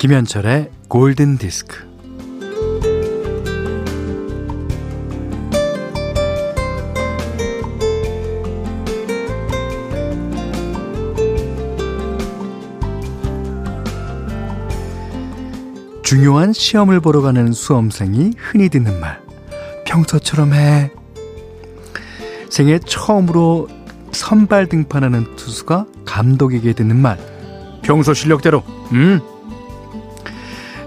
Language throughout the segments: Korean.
김현철의 골든 디스크. 중요한 시험을 보러 가는 수험생이 흔히 듣는 말. 평소처럼 해. 생애 처음으로 선발 등판하는 투수가 감독에게 듣는 말. 평소 실력대로, 음.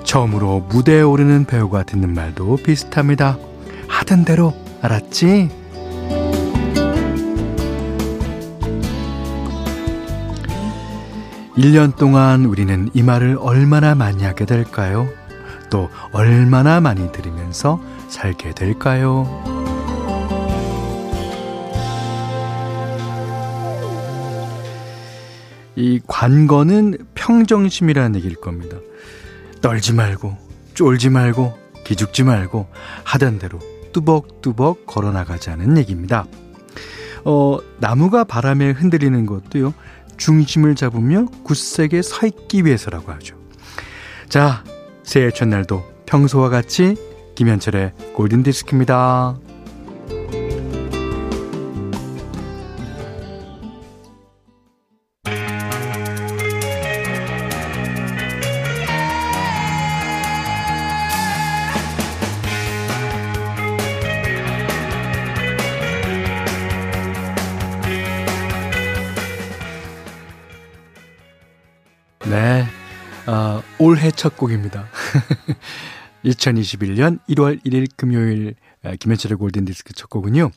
처음으로 무대에 오르는 배우가 듣는 말도 비슷합니다. 하던 대로 알았지? (1년) 동안 우리는 이 말을 얼마나 많이 하게 될까요? 또 얼마나 많이 들으면서 살게 될까요? 이 관건은 평정심이라는 얘기일 겁니다. 떨지 말고 쫄지 말고 기죽지 말고 하던 대로 뚜벅뚜벅 걸어나가자는 얘기입니다. 어, 나무가 바람에 흔들리는 것도요. 중심을 잡으며 굳세게 서 있기 위해서라고 하죠. 자, 새해 첫날도 평소와 같이 김현철의 골든디스크입니다. 올해 첫 곡입니다. 2021년 1월 1일 금요일 아, 김현철의 골든디스크 첫 곡은요.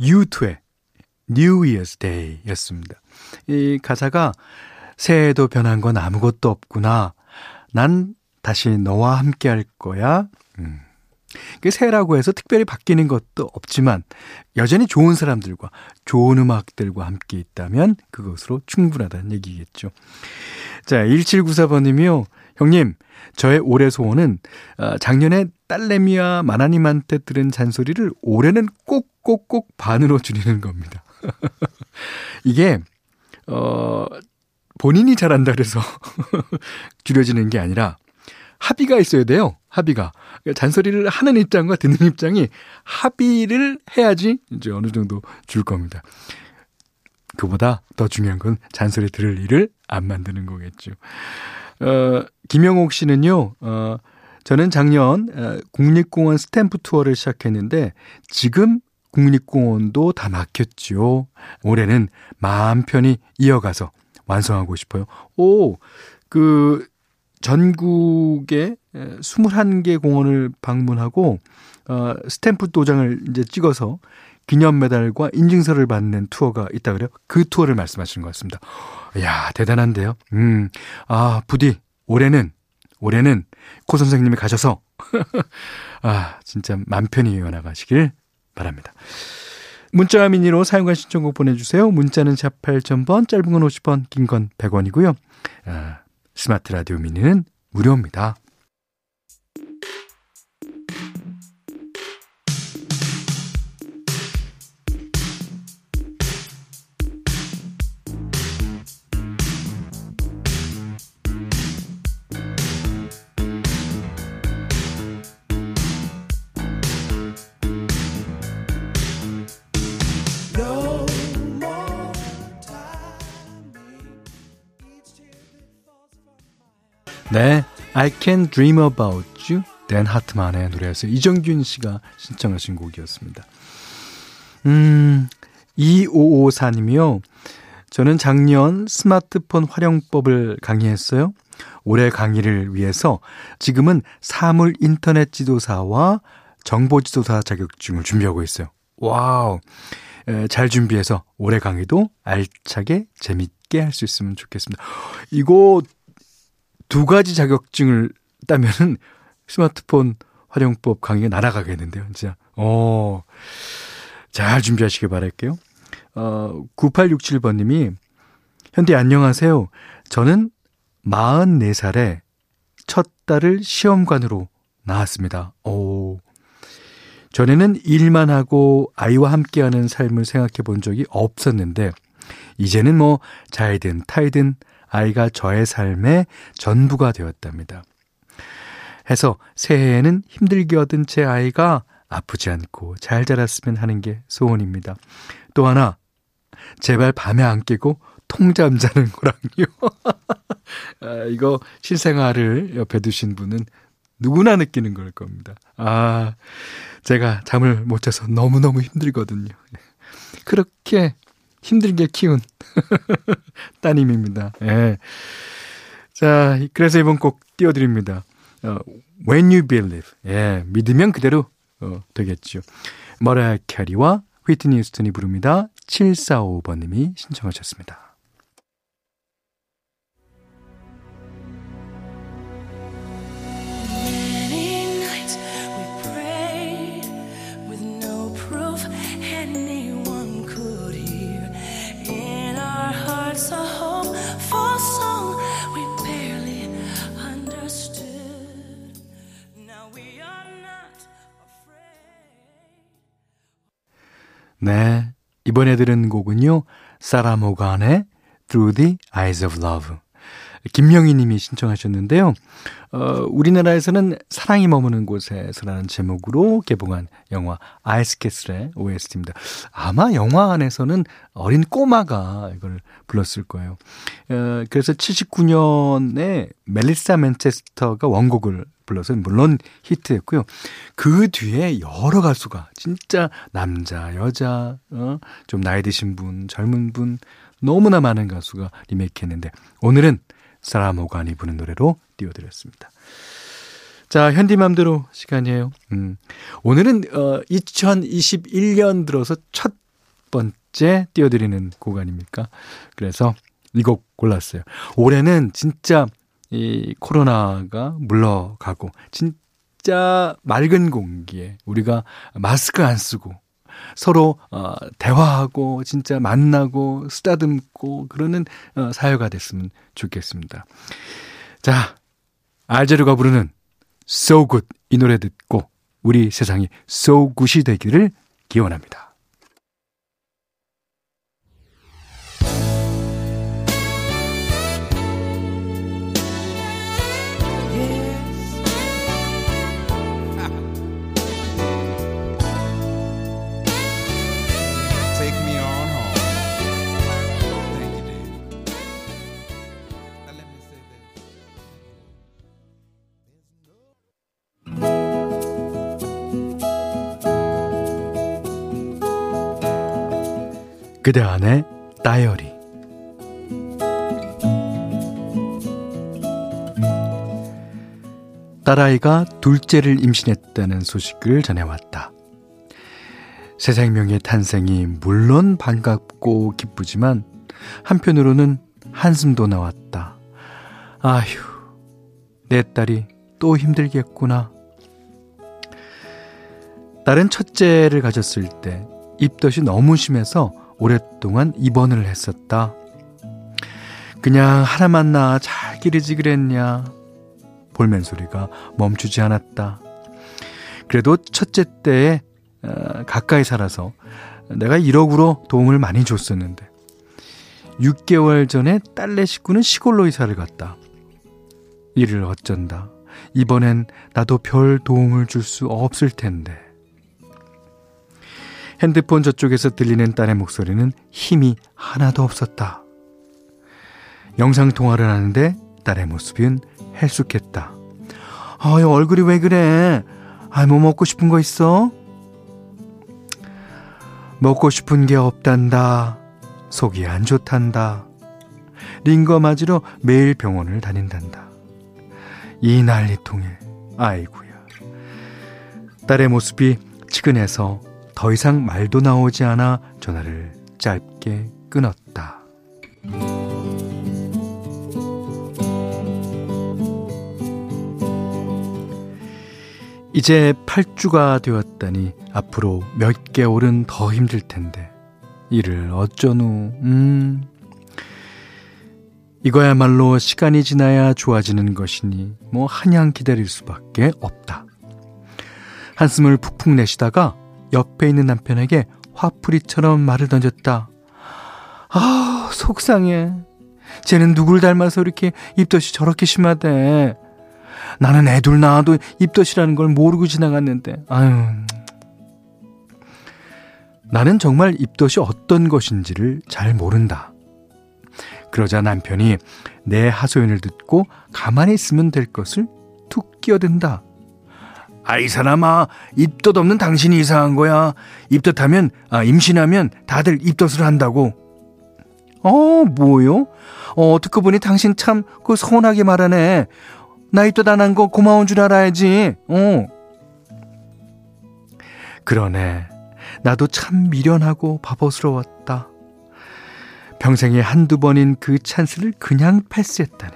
U2의 New Year's Day 였습니다. 이 가사가 새해에도 변한 건 아무것도 없구나. 난 다시 너와 함께 할 거야. 음. 그 새해라고 해서 특별히 바뀌는 것도 없지만 여전히 좋은 사람들과 좋은 음악들과 함께 있다면 그것으로 충분하다는 얘기겠죠. 자, 1794번님이요. 형님, 저의 올해 소원은 어, 작년에 딸내미와 마나님한테 들은 잔소리를 올해는 꼭꼭꼭 반으로 줄이는 겁니다. 이게 어 본인이 잘한다 그래서 줄여지는 게 아니라 합의가 있어야 돼요. 합의가. 그러니까 잔소리를 하는 입장과 듣는 입장이 합의를 해야지 이제 어느 정도 줄 겁니다. 그보다 더 중요한 건 잔소리 들을 일을 안 만드는 거겠죠. 어, 김영옥 씨는요, 어, 저는 작년 어, 국립공원 스탬프 투어를 시작했는데 지금 국립공원도 다 막혔죠. 올해는 마음 편히 이어가서 완성하고 싶어요. 오, 그 전국에 21개 공원을 방문하고 어, 스탬프 도장을 이제 찍어서 기념 메달과 인증서를 받는 투어가 있다 그래요. 그 투어를 말씀하시는 것 같습니다. 이야, 대단한데요. 음, 아, 부디 올해는 올해는 코 선생님이 가셔서 아, 진짜 맘 편히 이어나가시길 바랍니다. 문자 미니로 사연과 신청곡 보내주세요. 문자는 샵 8000번, 짧은 건 50원, 긴 건 100원이고요. 아, 스마트 라디오 미니는 무료입니다. 네, I Can Dream About You, 댄 하트만의 노래였어요. 이정균 씨가 신청하신 곡이었습니다. 음, 2554님이요. 저는 작년 스마트폰 활용법을 강의했어요. 올해 강의를 위해서 지금은 사물 인터넷 지도사와 정보 지도사 자격증을 준비하고 있어요. 와우. 에, 잘 준비해서 올해 강의도 알차게 재밌게 할 수 있으면 좋겠습니다. 이거 두 가지 자격증을 따면은 스마트폰 활용법 강의가 날아가겠는데요, 진짜. 어, 잘 준비하시길 바랄게요. 어, 9867번 님이, 현대 안녕하세요. 저는 44살에 첫 딸을 시험관으로 낳았습니다. 오. 전에는 일만 하고 아이와 함께하는 삶을 생각해 본 적이 없었는데, 이제는 뭐, 자이든 타이든 아이가 저의 삶의 전부가 되었답니다. 해서 새해에는 힘들게 얻은 제 아이가 아프지 않고 잘 자랐으면 하는 게 소원입니다. 또 하나, 제발 밤에 안 깨고 통잠 자는 거랑요. 아, 이거 실생활을 옆에 두신 분은 누구나 느끼는 걸 겁니다. 아, 제가 잠을 못 자서 너무너무 힘들거든요. 그렇게 힘들게 키운 따님입니다. 예. 자, 그래서 이번 곡 띄워드립니다. 어, When You Believe. 예, 믿으면 그대로 어, 되겠죠. 머라이어 캐리와 휘트니 휴스턴이 부릅니다. 7455번님이 신청하셨습니다. 네. 이번에 들은 곡은요. 사라 모간의 Through the Eyes of Love. 김명희 님이 신청하셨는데요. 어, 우리나라에서는 사랑이 머무는 곳에서라는 제목으로 개봉한 영화 아이스캐슬의 OST입니다. 아마 영화 안에서는 어린 꼬마가 이걸 불렀을 거예요. 어, 그래서 79년에 멜리사 맨체스터가 원곡을 불러서 물론 히트했고요. 그 뒤에 여러 가수가 진짜 남자, 여자, 어, 좀 나이 드신 분, 젊은 분 너무나 많은 가수가 리메이크했는데 오늘은 사라 모간이 부는 노래로 띄워드렸습니다. 자, 현디맘대로 시간이에요. 음, 오늘은 어, 2021년 들어서 첫 번째 띄워드리는 곡 아닙니까? 그래서 이 곡 골랐어요. 올해는 진짜 이 코로나가 물러가고 진짜 맑은 공기에 우리가 마스크 안 쓰고 서로 어, 대화하고 진짜 만나고 쓰다듬고 그러는 어, 사회가 됐으면 좋겠습니다. 자, 알제르가 부르는 So Good 이 노래 듣고 우리 세상이 So Good이 되기를 기원합니다. 그대 안에 다이어리 딸아이가 둘째를 임신했다는 소식을 전해왔다. 새 생명의 탄생이 물론 반갑고 기쁘지만 한편으로는 한숨도 나왔다. 아휴, 내 딸이 또 힘들겠구나. 딸은 첫째를 가졌을 때 입덧이 너무 심해서 오랫동안 입원을 했었다. 그냥 하나만 낳아 잘 기르지 그랬냐. 볼멘 소리가 멈추지 않았다. 그래도 첫째 때에 어, 가까이 살아서 내가 1억으로 도움을 많이 줬었는데 6개월 전에 딸네 식구는 시골로 이사를 갔다. 이를 어쩐다. 이번엔 나도 별 도움을 줄 수 없을 텐데. 핸드폰 저쪽에서 들리는 딸의 목소리는 힘이 하나도 없었다. 영상통화를 하는데 딸의 모습은 헬쑥했다. 아, 얼굴이 왜 그래? 아, 뭐 먹고 싶은 거 있어? 먹고 싶은 게 없단다. 속이 안 좋단다. 링거 맞으러 매일 병원을 다닌단다. 이 난리통에 아이구야. 딸의 모습이 치근해서 더 이상 말도 나오지 않아 전화를 짧게 끊었다. 이제 8주가 되었다니 앞으로 몇 개월은 더 힘들 텐데 이를 어쩌누 음 이거야말로 시간이 지나야 좋아지는 것이니 뭐 한양 기다릴 수밖에 없다. 한숨을 푹푹 내쉬다가 옆에 있는 남편에게 화풀이처럼 말을 던졌다. 아, 속상해. 쟤는 누굴 닮아서 이렇게 입덧이 저렇게 심하대. 나는 애둘 낳아도 입덧이라는 걸 모르고 지나갔는데, 아유. 나는 정말 입덧이 어떤 것인지를 잘 모른다. 그러자 남편이 내 하소연을 듣고 가만히 있으면 될 것을 툭 끼어든다. 아이 사람아 입덧 없는 당신이 이상한 거야. 입덧하면 아 임신하면 다들 입덧을 한다고. 어 뭐요? 어 듣고 보니 당신 참 그 서운하게 말하네. 나 입덧 안 한 거 고마운 줄 알아야지. 어. 그러네. 나도 참 미련하고 바보스러웠다. 평생에 한두 번인 그 찬스를 그냥 패스했다니.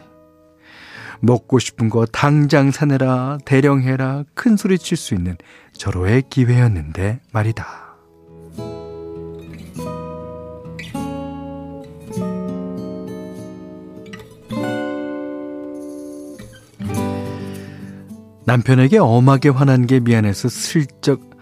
먹고 싶은 거 당장 사내라, 대령해라, 큰 소리 칠 수 있는 절호의 기회였는데 말이다. 남편에게 엄하게 화난 게 미안해서 슬쩍 어,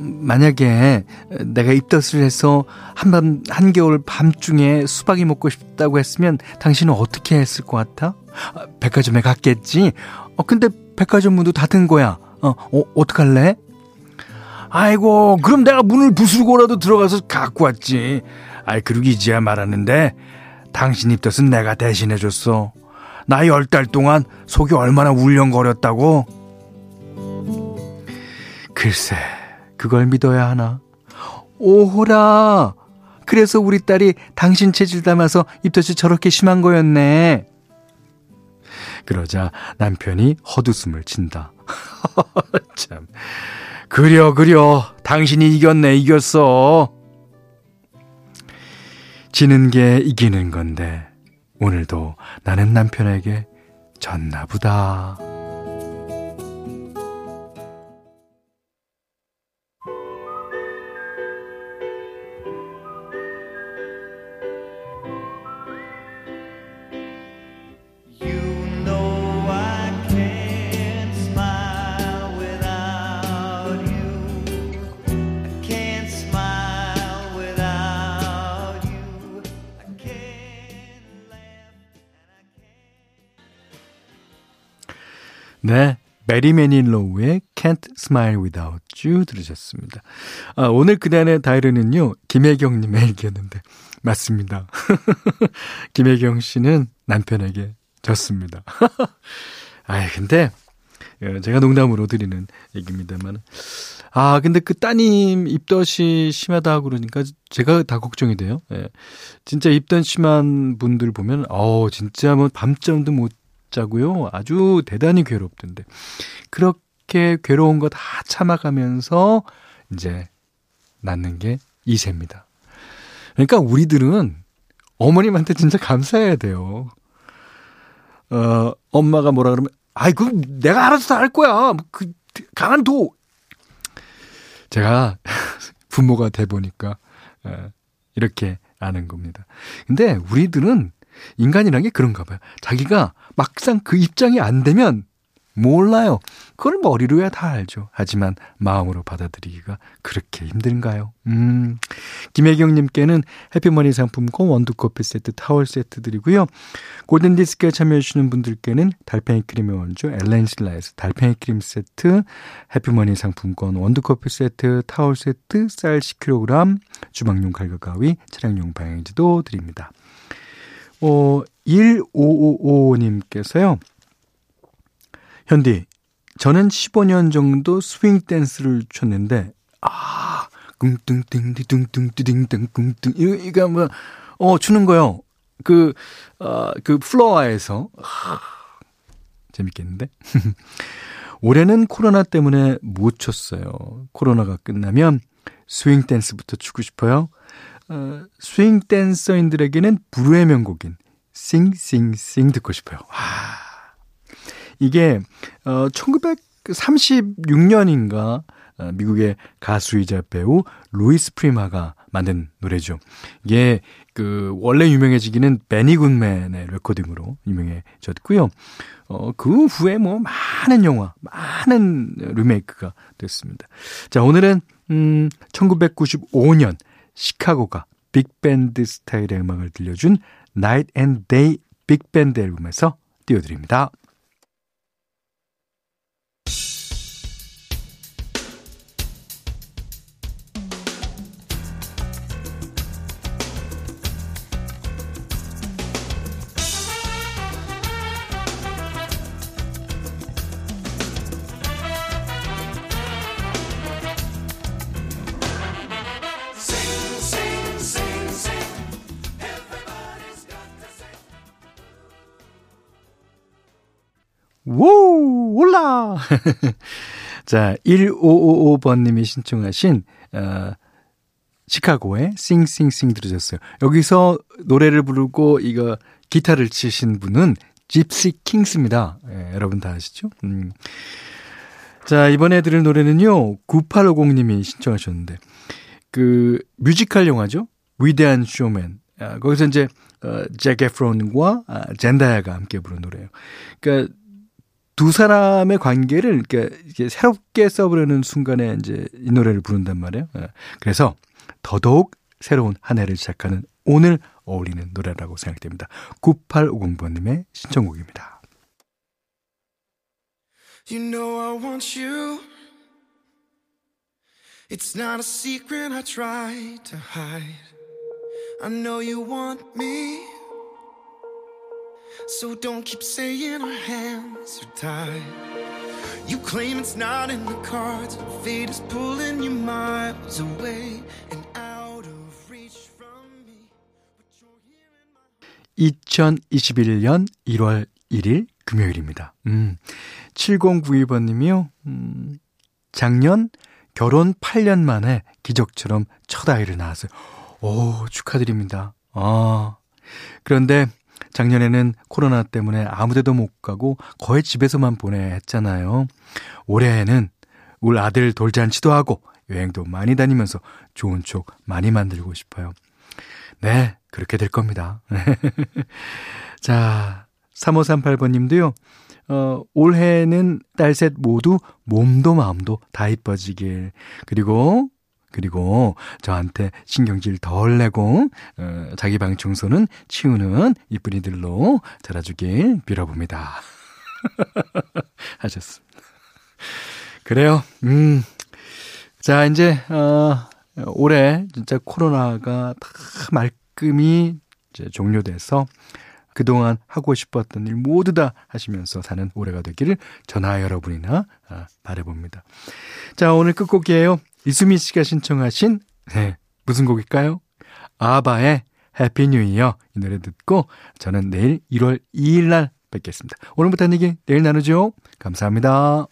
만약에 내가 입덧을 해서 한밤 한겨울 밤중에 수박이 먹고 싶다고 했으면 당신은 어떻게 했을 것 같아? 아, 백화점에 갔겠지. 어 근데 백화점 문도 닫은 거야. 어, 어 어떡할래? 아이고 그럼 내가 문을 부수고라도 들어가서 갖고 왔지. 아이 그러고 이제야 말하는데 당신 입덧은 내가 대신해 줬어. 나 열 달 동안 속이 얼마나 울렁거렸다고. 글쎄. 그걸 믿어야 하나? 오호라! 그래서 우리 딸이 당신 체질 담아서 입덧이 저렇게 심한 거였네. 그러자 남편이 헛웃음을 친다. 참. 그려, 그려. 당신이 이겼네, 이겼어. 지는 게 이기는 건데, 오늘도 나는 남편에게 졌나 보다. 메리 매닐로우의 Can't Smile Without You 들으셨습니다. 아, 오늘 그날의 다이르는요, 김혜경님의 일기였는데, 맞습니다. 김혜경 씨는 남편에게 졌습니다. 아 근데, 예, 제가 농담으로 드리는 얘기입니다만. 아, 근데 그 따님 입덧이 심하다 그러니까 제가 다 걱정이 돼요. 예. 진짜 입덧 심한 분들 보면, 어 진짜 뭐 밤잠도 못 자고요. 아주 대단히 괴롭던데. 그렇게 괴로운 거 다 참아가면서 이제 낳는 게 이세입니다. 그러니까 우리들은 어머님한테 진짜 감사해야 돼요. 어, 엄마가 뭐라 그러면, 아이, 그, 내가 알아서 다 할 거야. 뭐 그, 가만둬. 제가 부모가 돼 보니까, 어, 이렇게 아는 겁니다. 근데 우리들은 인간이란 게 그런가 봐요. 자기가 막상 그 입장이 안 되면 몰라요. 그걸 머리로야 다 알죠. 하지만 마음으로 받아들이기가 그렇게 힘든가요? 음. 김혜경님께는 해피머니 상품권 원두커피 세트, 타월 세트 드리고요. 골든디스크에 참여해주시는 분들께는 달팽이 크림의 원조 엘렌실라에서 달팽이 크림 세트, 해피머니 상품권 원두커피 세트, 타월 세트, 쌀 10kg, 주방용 칼과 가위, 차량용 방향지도 드립니다. 어, 1555님께서요. 현디, 저는 15년 정도 스윙 댄스를 췄는데, 아, 꿍뚱, 이거, 이거 뭐, 어, 추는 거요. 그, 어, 그 플로어에서. 아, 재밌겠는데? 올해는 코로나 때문에 못 췄어요. 코로나가 끝나면 스윙 댄스부터 추고 싶어요. 어, 스윙 댄서인들에게는 불후의 명곡인 Sing Sing Sing 듣고 싶어요. 와. 이게 어 1936년인가 어, 미국의 가수이자 배우 루이스 프리마가 만든 노래죠. 이게 그 원래 유명해지기는 베니 굿맨의 레코딩으로 유명해졌고요. 어, 그 후에 뭐 많은 영화, 많은 리메이크가 됐습니다. 자, 오늘은 음 1995년 시카고가 빅밴드 스타일의 음악을 들려준 Night and Day 빅밴드 앨범에서 띄워드립니다. 자, 1555번님이 신청하신, 어, 시카고의 Sing Sing Sing 들으셨어요. 여기서 노래를 부르고 이거 기타를 치신 분은 집시 킹스입니다. 예, 여러분 다 아시죠? 음. 자, 이번에 들을 노래는요, 9850님이 신청하셨는데, 그, 뮤지컬 영화죠? 위대한 쇼맨. 아, 거기서 이제, 어, 잭 에프론과 아, 젠다야가 함께 부른 노래예요. 그러니까 두 사람의 관계를 그러니까 이게 새롭게 써보려는 순간에 이제 이 노래를 부른단 말이에요. 예. 그래서 더더욱 새로운 한 해를 시작하는 오늘 어울리는 노래라고 생각됩니다. 9850번님의 신청곡입니다. You know I want you. It's not a secret I try to hide. I know you want me. So don't keep saying our hands are tied. You claim it's not in the cards. Fate is pulling you miles away and out of reach from me. 2021년 1월 1일 금요일입니다. 음, 7092번님이요. 음, 작년 결혼 8년 만에 기적처럼 첫 아이를 낳았어요. 오, 축하드립니다. 아. 그런데 작년에는 코로나 때문에 아무 데도 못 가고 거의 집에서만 보내했잖아요. 올해에는 울 아들 돌잔치도 하고 여행도 많이 다니면서 좋은 추억 많이 만들고 싶어요. 네, 그렇게 될 겁니다. 자, 3538번 님도요. 어, 올해는 딸 셋 모두 몸도 마음도 다 이뻐지길. 그리고 그리고 저한테 신경질 덜 내고 어, 자기 방 청소는 치우는 이쁜이들로 자라주길 빌어봅니다. 하셨습니다. 그래요. 음. 자, 이제 어 올해 진짜 코로나가 다 말끔히 이제 종료돼서 그동안 하고 싶었던 일 모두 다 하시면서 사는 올해가 되기를 전하 여러분이나 아, 바래봅니다. 자, 오늘 끝곡이에요. 이수민 씨가 신청하신 네, 무슨 곡일까요? 아바의 Happy New Year 이 노래 듣고 저는 내일 1월 2일 날 뵙겠습니다. 오늘 못한 얘기 내일 나누죠. 감사합니다.